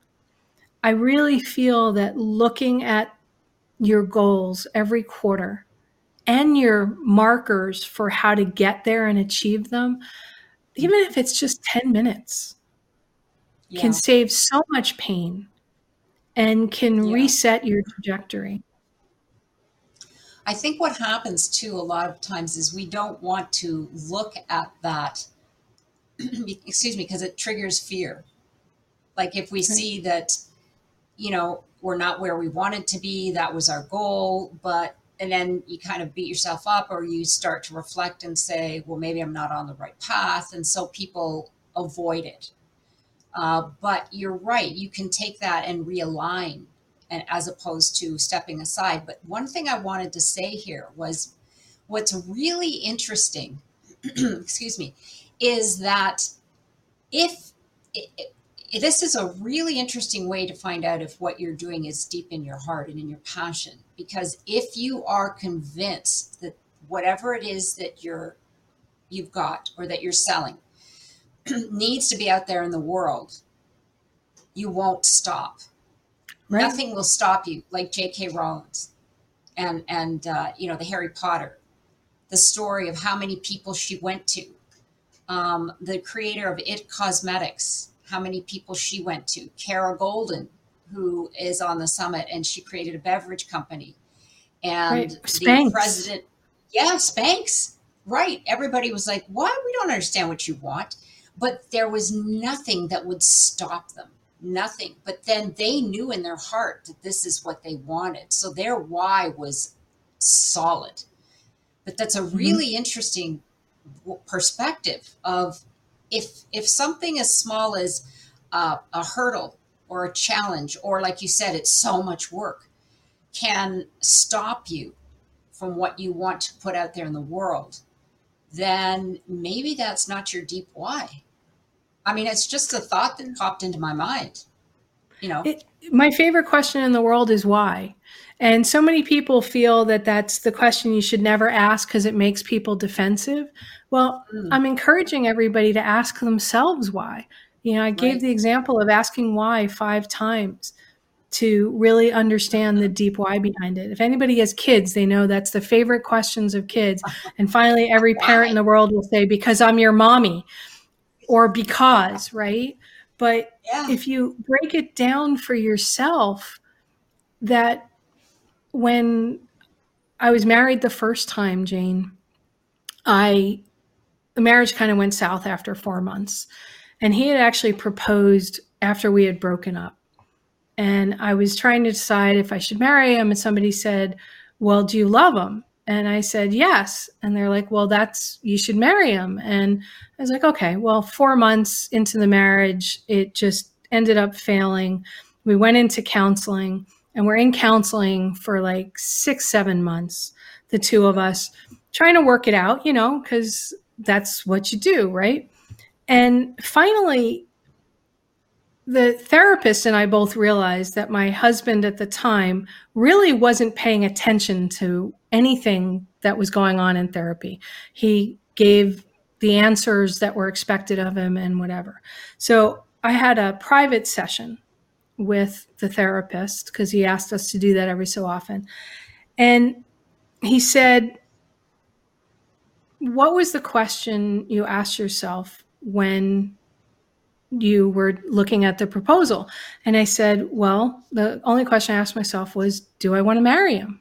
I really feel that looking at your goals every quarter and your markers for how to get there and achieve them, even if it's just 10 minutes, yeah. can save so much pain and can yeah. reset your trajectory. I think what happens too a lot of times is we don't want to look at that, *clears throat* excuse me, because it triggers fear. Like if we see that, you know, we're not where we wanted to be, that was our goal, but and then you kind of beat yourself up or you start to reflect and say, well, maybe I'm not on the right path. And so people avoid it. Uh, but you're right. You can take that and realign, and as opposed to stepping aside. But one thing I wanted to say here was, what's really interesting, *clears throat* excuse me, is that if it, this is a really interesting way to find out if what you're doing is deep in your heart and in your passion. Because if you are convinced that whatever it is that you're you've got or that you're selling *clears throat* needs to be out there in the world, you won't stop. Right. Nothing will stop you, like J.K. Rowling's and and uh, you know the Harry Potter, the story of how many people she went to, um, the creator of It Cosmetics, how many people she went to, Kara Goldin, who is on the summit and she created a beverage company, and right. the president, yeah, Spanx, right? Everybody was like, "What? We don't understand what you want." but there was nothing that would stop them nothing but then they knew in their heart that this is what they wanted so their why was solid but that's a mm-hmm. really mm-hmm. interesting perspective of if if something as small as uh, a hurdle or a challenge or like you said it's so much work can stop you from what you want to put out there in the world then maybe that's not your deep why. I mean, it's just a thought that popped into my mind. You know, it, my favorite question in the world is why. And so many people feel that that's the question you should never ask because it makes people defensive. Well, mm. I'm encouraging everybody to ask themselves why. You know, I gave right. the example of asking why five times to really understand the deep why behind it. If anybody has kids, they know that's the favorite questions of kids. *laughs* And finally, every parent in the world will say, because I'm your mommy or because, right? But yeah. if you break it down for yourself, that when I was married the first time, Jane, I, the marriage kind of went south after four months. And he had actually proposed after we had broken up and I was trying to decide if I should marry him. And somebody said, Well, do you love him? And I said, Yes. And they're like, Well, that's, you should marry him. And I was like, Okay. Well, four months into the marriage, it just ended up failing. We went into counseling and we're in counseling for like six, seven months, the two of us trying to work it out, you know, because that's what you do, right? And finally, the therapist and I both realized that my husband at the time really wasn't paying attention to anything that was going on in therapy. He gave the answers that were expected of him and whatever. So I had a private session with the therapist because he asked us to do that every so often. And he said, What was the question you asked yourself when you were looking at the proposal. And I said, Well, the only question I asked myself was, Do I want to marry him?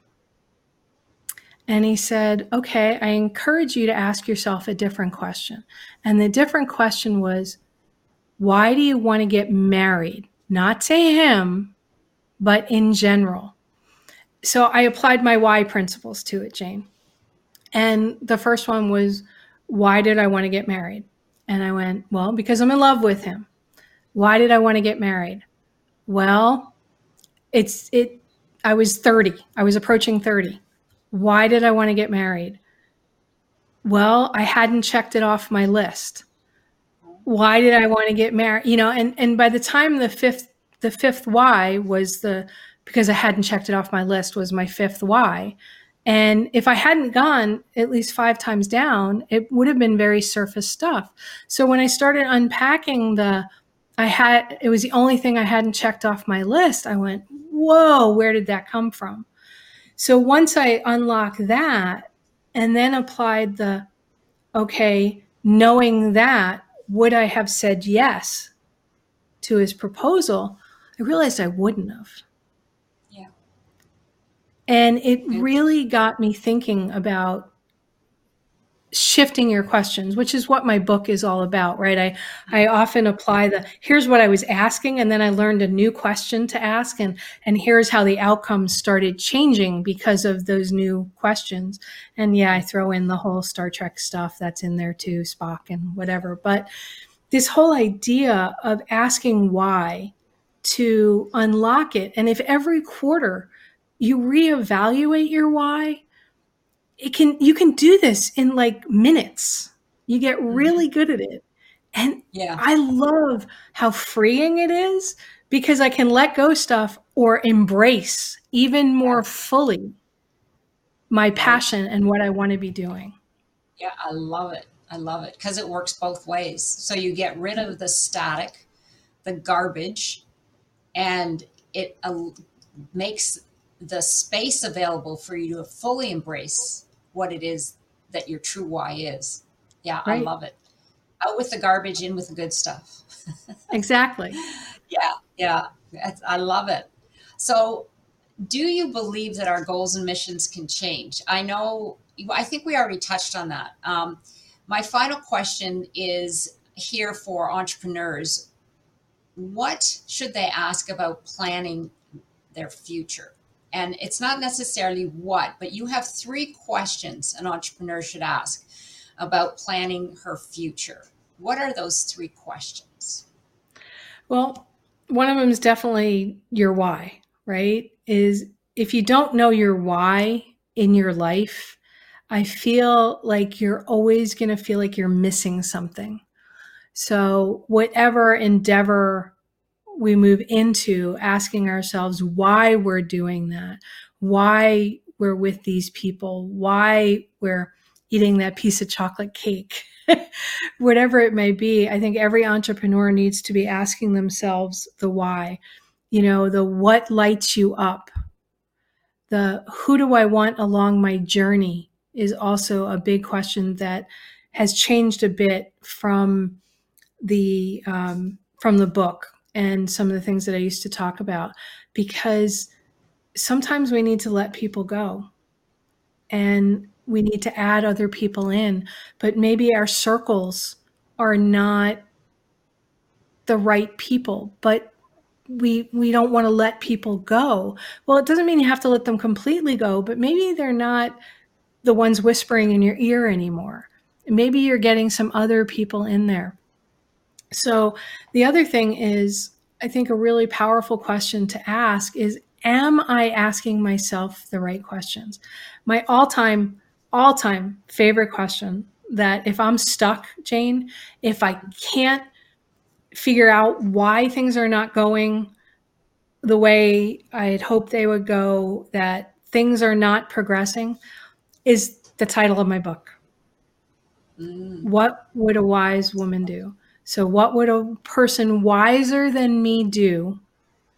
And he said, Okay, I encourage you to ask yourself a different question. And the different question was, Why do you want to get married? Not to him, but in general. So I applied my why principles to it, Jane. And the first one was, why did I want to get married? And I went, well, because I'm in love with him. Why did I want to get married? Well, it's it I was 30. I was approaching 30. Why did I want to get married? Well, I hadn't checked it off my list. Why did I want to get married? You know, and and by the time the fifth the fifth why was the because I hadn't checked it off my list was my fifth why. And if I hadn't gone at least five times down, it would have been very surface stuff. So when I started unpacking the, I had, it was the only thing I hadn't checked off my list. I went, whoa, where did that come from? So once I unlocked that and then applied the, okay, knowing that, would I have said yes to his proposal? I realized I wouldn't have. And it really got me thinking about shifting your questions which is what my book is all about right? I mm-hmm. i often apply the here's what i was asking and then i learned a new question to ask and and here's how the outcomes started changing because of those new questions. And yeah i throw in the whole star trek stuff that's in there too spock and whatever. But this whole idea of asking why to unlock it and if every quarter you reevaluate your why it can you can do this in like minutes. You get mm-hmm. really good at it. And yeah. I love how freeing it is because i can let go stuff or embrace even more fully my passion and what i want to be doing. Yeah i love it. I love it because it works both ways. So you get rid of the static the garbage and it uh, makes the space available for you to fully embrace what it is that your true why is. Yeah, right. I love it. Out with the garbage, in with the good stuff. *laughs* exactly. Yeah, yeah. I love it. So, do you believe that our goals and missions can change? I know, I think we already touched on that. Um, my final question is here for entrepreneurs what should they ask about planning their future? And it's not necessarily what, but you have three questions an entrepreneur should ask about planning her future. What are those three questions? Well, one of them is definitely your why, right? Is if you don't know your why in your life, I feel like you're always going to feel like you're missing something. So, whatever endeavor we move into asking ourselves why we're doing that, why we're with these people, why we're eating that piece of chocolate cake, *laughs* whatever it may be. I think every entrepreneur needs to be asking themselves the why. You know, the what lights you up, the who do I want along my journey is also a big question that has changed a bit from the um, from the book and some of the things that I used to talk about because sometimes we need to let people go and we need to add other people in, but maybe our circles are not the right people, but we we don't want to let people go. Well, it doesn't mean you have to let them completely go, but maybe they're not the ones whispering in your ear anymore. Maybe you're getting some other people in there. So the other thing is, I think a really powerful question to ask is Am I asking myself the right questions? My all time, all time favorite question that if I'm stuck, Jane, if I can't figure out why things are not going the way I had hoped they would go, that things are not progressing, is the title of my book. Mm. What would a wise woman do? So, what would a person wiser than me do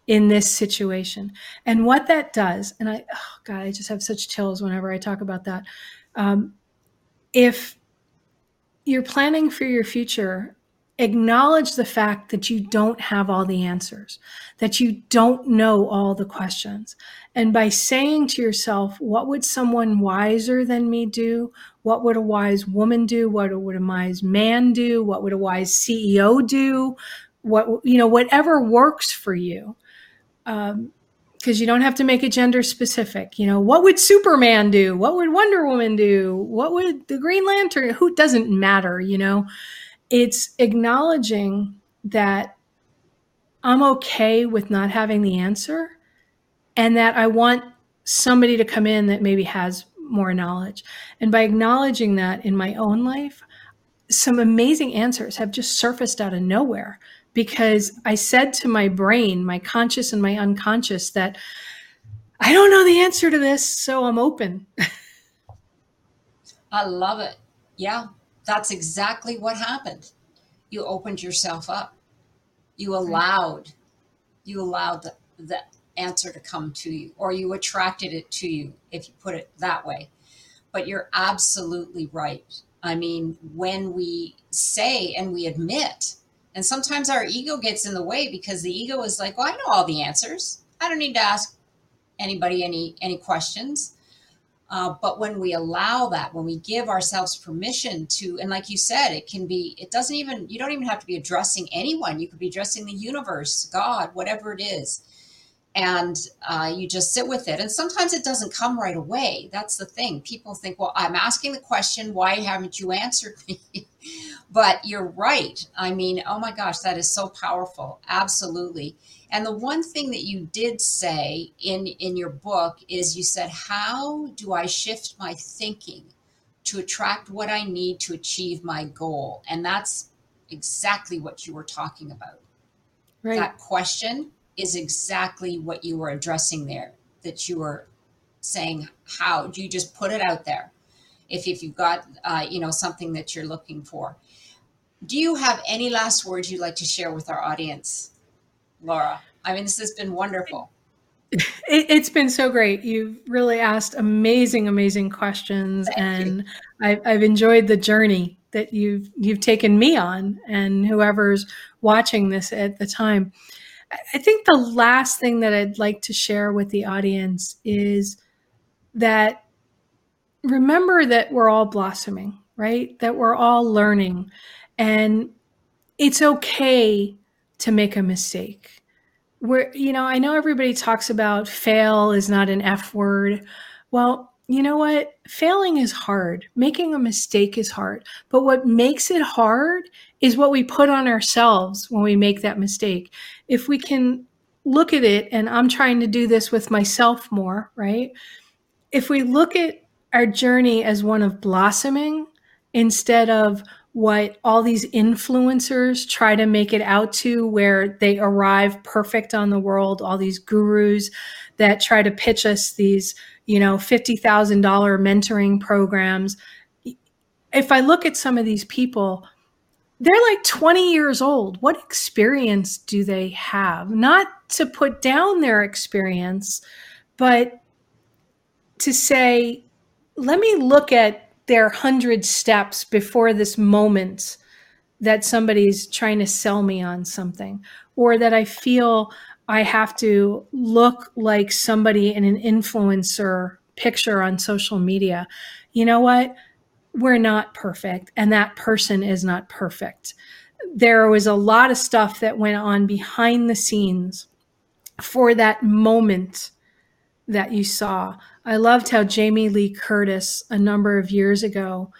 in this situation? And what that does, and I, oh God, I just have such chills whenever I talk about that. Um, if you're planning for your future acknowledge the fact that you don't have all the answers, that you don't know all the questions. And by saying to yourself, what would someone wiser than me do? What would a wise woman do? What would a wise man do? What would a wise CEO do? What, you know, whatever works for you. Um, because you don't have to make it gender specific. You know, what would Superman do? What would Wonder Woman do? What would the Green Lantern? Who doesn't matter, you know? It's acknowledging that I'm okay with not having the answer and that I want somebody to come in that maybe has more knowledge. And by acknowledging that in my own life, some amazing answers have just surfaced out of nowhere because I said to my brain, my conscious and my unconscious, that I don't know the answer to this, so I'm open. *laughs* I love it. Yeah, that's exactly what happened. You opened yourself up. You allowed, you allowed the, the answer to come to you, or you attracted it to you, if you put it that way. But you're absolutely right. I mean, when we say and we admit and sometimes our ego gets in the way because the ego is like, well, I know all the answers. I don't need to ask anybody any any questions. Uh, but when we allow that, when we give ourselves permission to, and like you said, it can be, it doesn't even, you don't even have to be addressing anyone. You could be addressing the universe, God, whatever it is and uh, you just sit with it. And sometimes it doesn't come right away. That's the thing. People think, well, I'm asking the question, why haven't you answered me? *laughs* but you're right. I mean, oh my gosh, that is so powerful. Absolutely. And the one thing that you did say in in your book is you said, how do I shift my thinking to attract what I need to achieve my goal? And that's exactly what you were talking about. Right. That question is exactly what you were addressing there that you were saying how do you just put it out there if, if you've got uh, you know something that you're looking for do you have any last words you'd like to share with our audience laura. I mean this has been wonderful. It, has been so great. You've really asked amazing amazing questions Thank and I've, I've enjoyed the journey that you've you've taken me on and whoever's watching this at the time. I think the last thing that I'd like to share with the audience is that remember that we're all blossoming, right? That we're all learning. And it's okay to make a mistake. We're, you know, I know everybody talks about fail is not an F word. Well, you know what? Failing is hard. Making a mistake is hard. But what makes it hard is what we put on ourselves when we make that mistake. If we can look at it, and I'm trying to do this with myself more, right? If we look at our journey as one of blossoming instead of what all these influencers try to make it out to, where they arrive perfect on the world, all these gurus that try to pitch us these you know, $50,000 mentoring programs. If I look at some of these people, they're like 20 years old. What experience do they have? Not to put down their experience, but to say, let me look at their 100 steps before this moment that somebody's trying to sell me on something or that I feel I have to look like somebody in an influencer picture on social media. You know what? We're not perfect, and that person is not perfect. There was a lot of stuff that went on behind the scenes for that moment that you saw. I loved how Jamie Lee Curtis, a number of years ago,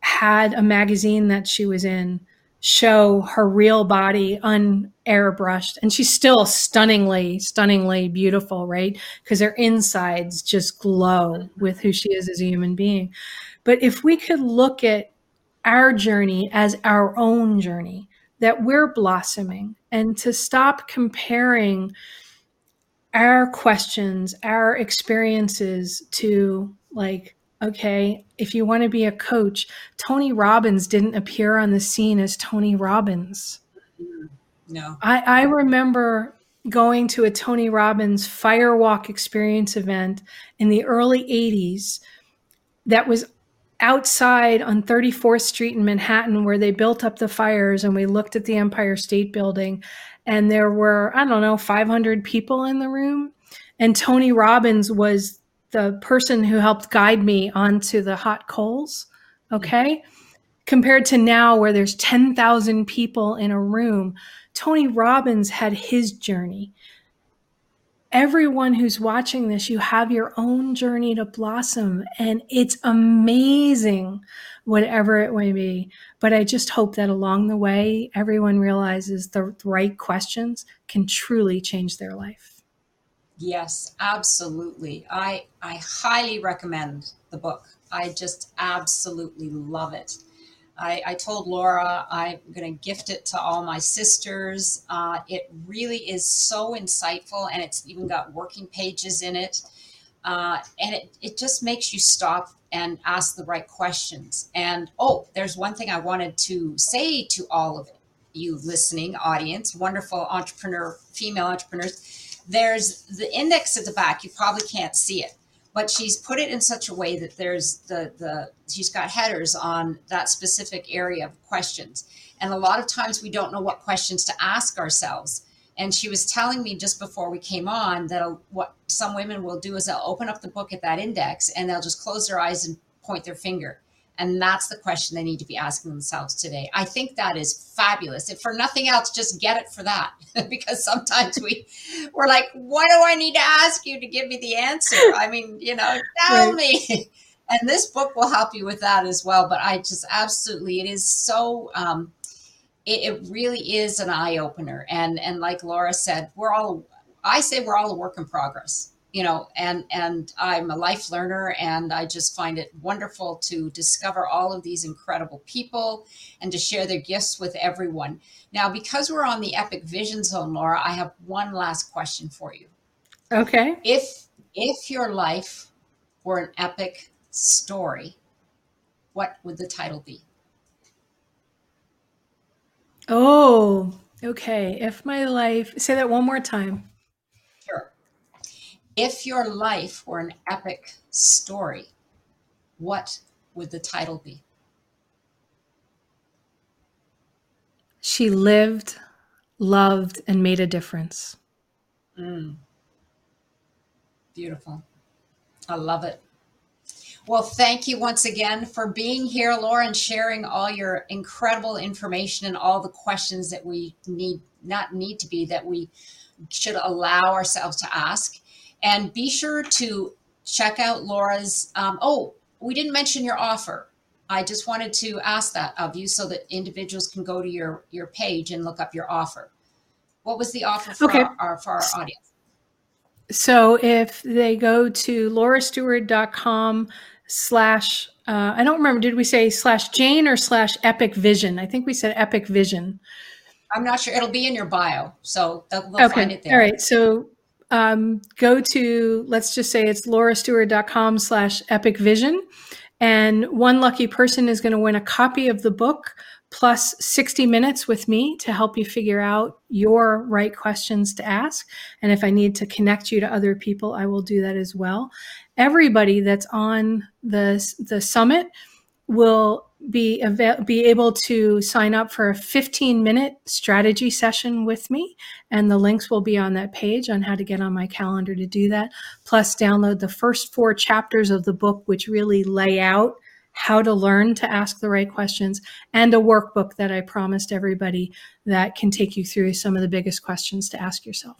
had a magazine that she was in show her real body unairbrushed. And she's still stunningly stunningly beautiful right? Because her insides just glow with who she is as a human being. But if we could look at our journey as our own journey that we're blossoming and to stop comparing our questions our experiences to like Okay. If you want to be a coach, Tony Robbins didn't appear on the scene as Tony Robbins. No. I, I remember going to a Tony Robbins Firewalk Experience event in the early 80s that was outside on 34th Street in Manhattan where they built up the fires and we looked at the Empire State Building and there were, I don't know, 500 people in the room. And Tony Robbins was the person who helped guide me onto the hot coals. Okay. Compared to now, where there's 10,000 people in a room, Tony Robbins had his journey. Everyone who's watching this, you have your own journey to blossom, and it's amazing, whatever it may be. But I just hope that along the way, everyone realizes the right questions can truly change their life. Yes, absolutely. I I highly recommend the book. I just absolutely love it. I, I told Laura I'm going to gift it to all my sisters. Uh, it really is so insightful, and it's even got working pages in it. Uh, and it, it just makes you stop and ask the right questions. And oh, there's one thing I wanted to say to all of you listening audience, wonderful entrepreneur, female entrepreneurs. There's the index at the back. You probably can't see it but she's put it in such a way that there's the the she's got headers on that specific area of questions. And a lot of times we don't know what questions to ask ourselves. And she was telling me just before we came on that what some women will do is they'll open up the book at that index and they'll just close their eyes and point their finger and that's the question they need to be asking themselves today. I think that is fabulous. If for nothing else, just get it for that. *laughs* because sometimes we we're like, what do I need to ask you to give me the answer? I mean, you know, tell right. me. *laughs* And this book will help you with that as well. But I just absolutely, it is so um, it, it really is an eye opener. And and like Laura said, we're all I say we're all a work in progress you know and and i'm a life learner and i just find it wonderful to discover all of these incredible people and to share their gifts with everyone. Now because we're on the epic vision zone laura i have one last question for you. Okay. If if your life were an epic story what would the title be? Oh okay. If my life say that one more time if your life were an epic story, what would the title be? She lived, loved, and made a difference. Mm. Beautiful. I love it. Well, thank you once again for being here, Laura, and sharing all your incredible information and all the questions that we need, not need to be, that we should allow ourselves to ask. And be sure to check out Laura's. Um, oh, we didn't mention your offer. I just wanted to ask that of you so that individuals can go to your your page and look up your offer. What was the offer for, okay. our, our, for our audience? So if they go to laurastewart.com slash, uh, I don't remember, did we say slash Jane or slash Epic Vision? I think we said Epic Vision. I'm not sure. It'll be in your bio. So they'll, they'll okay. find it there. All right. So um, go to, let's just say it's laurastewart.com slash epic vision. And one lucky person is going to win a copy of the book plus 60 minutes with me to help you figure out your right questions to ask. And if I need to connect you to other people, I will do that as well. Everybody that's on the, the summit will be avail- be able to sign up for a 15 minute strategy session with me and the links will be on that page on how to get on my calendar to do that plus download the first four chapters of the book which really lay out how to learn to ask the right questions and a workbook that I promised everybody that can take you through some of the biggest questions to ask yourself.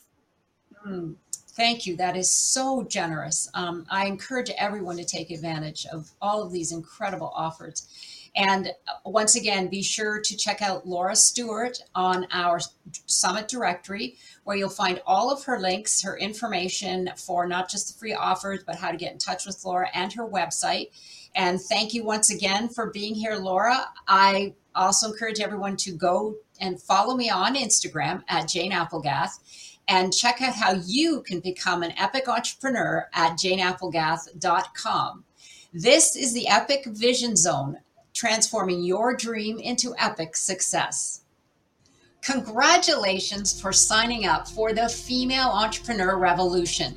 Mm. Thank you. That is so generous. Um, I encourage everyone to take advantage of all of these incredible offers. And uh, once again, be sure to check out Laura Stewart on our summit directory, where you'll find all of her links, her information for not just the free offers, but how to get in touch with Laura and her website. And thank you once again for being here, Laura. I also encourage everyone to go and follow me on Instagram at Jane Applegath and check out how you can become an epic entrepreneur at janeapplegath.com. This is the Epic Vision Zone transforming your dream into epic success. Congratulations for signing up for the Female Entrepreneur Revolution.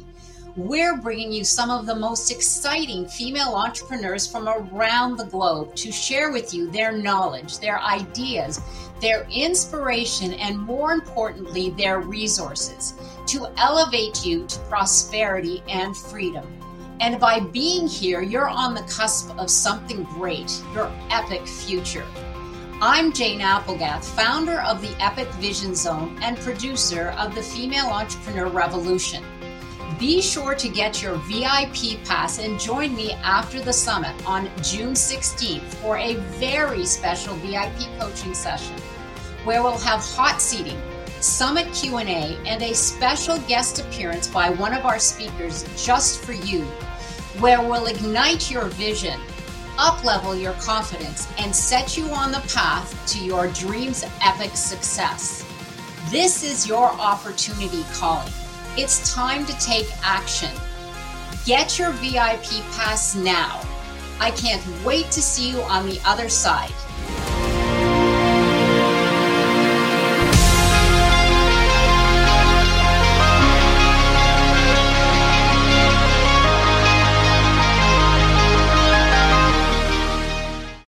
We're bringing you some of the most exciting female entrepreneurs from around the globe to share with you their knowledge, their ideas, their inspiration, and more importantly, their resources to elevate you to prosperity and freedom. And by being here, you're on the cusp of something great, your epic future. I'm Jane Applegath, founder of the Epic Vision Zone and producer of the Female Entrepreneur Revolution. Be sure to get your VIP pass and join me after the summit on June 16th for a very special VIP coaching session where we'll have hot seating, summit Q&A, and a special guest appearance by one of our speakers just for you, where we'll ignite your vision, uplevel your confidence, and set you on the path to your dreams epic success. This is your opportunity calling. It's time to take action. Get your VIP pass now. I can't wait to see you on the other side.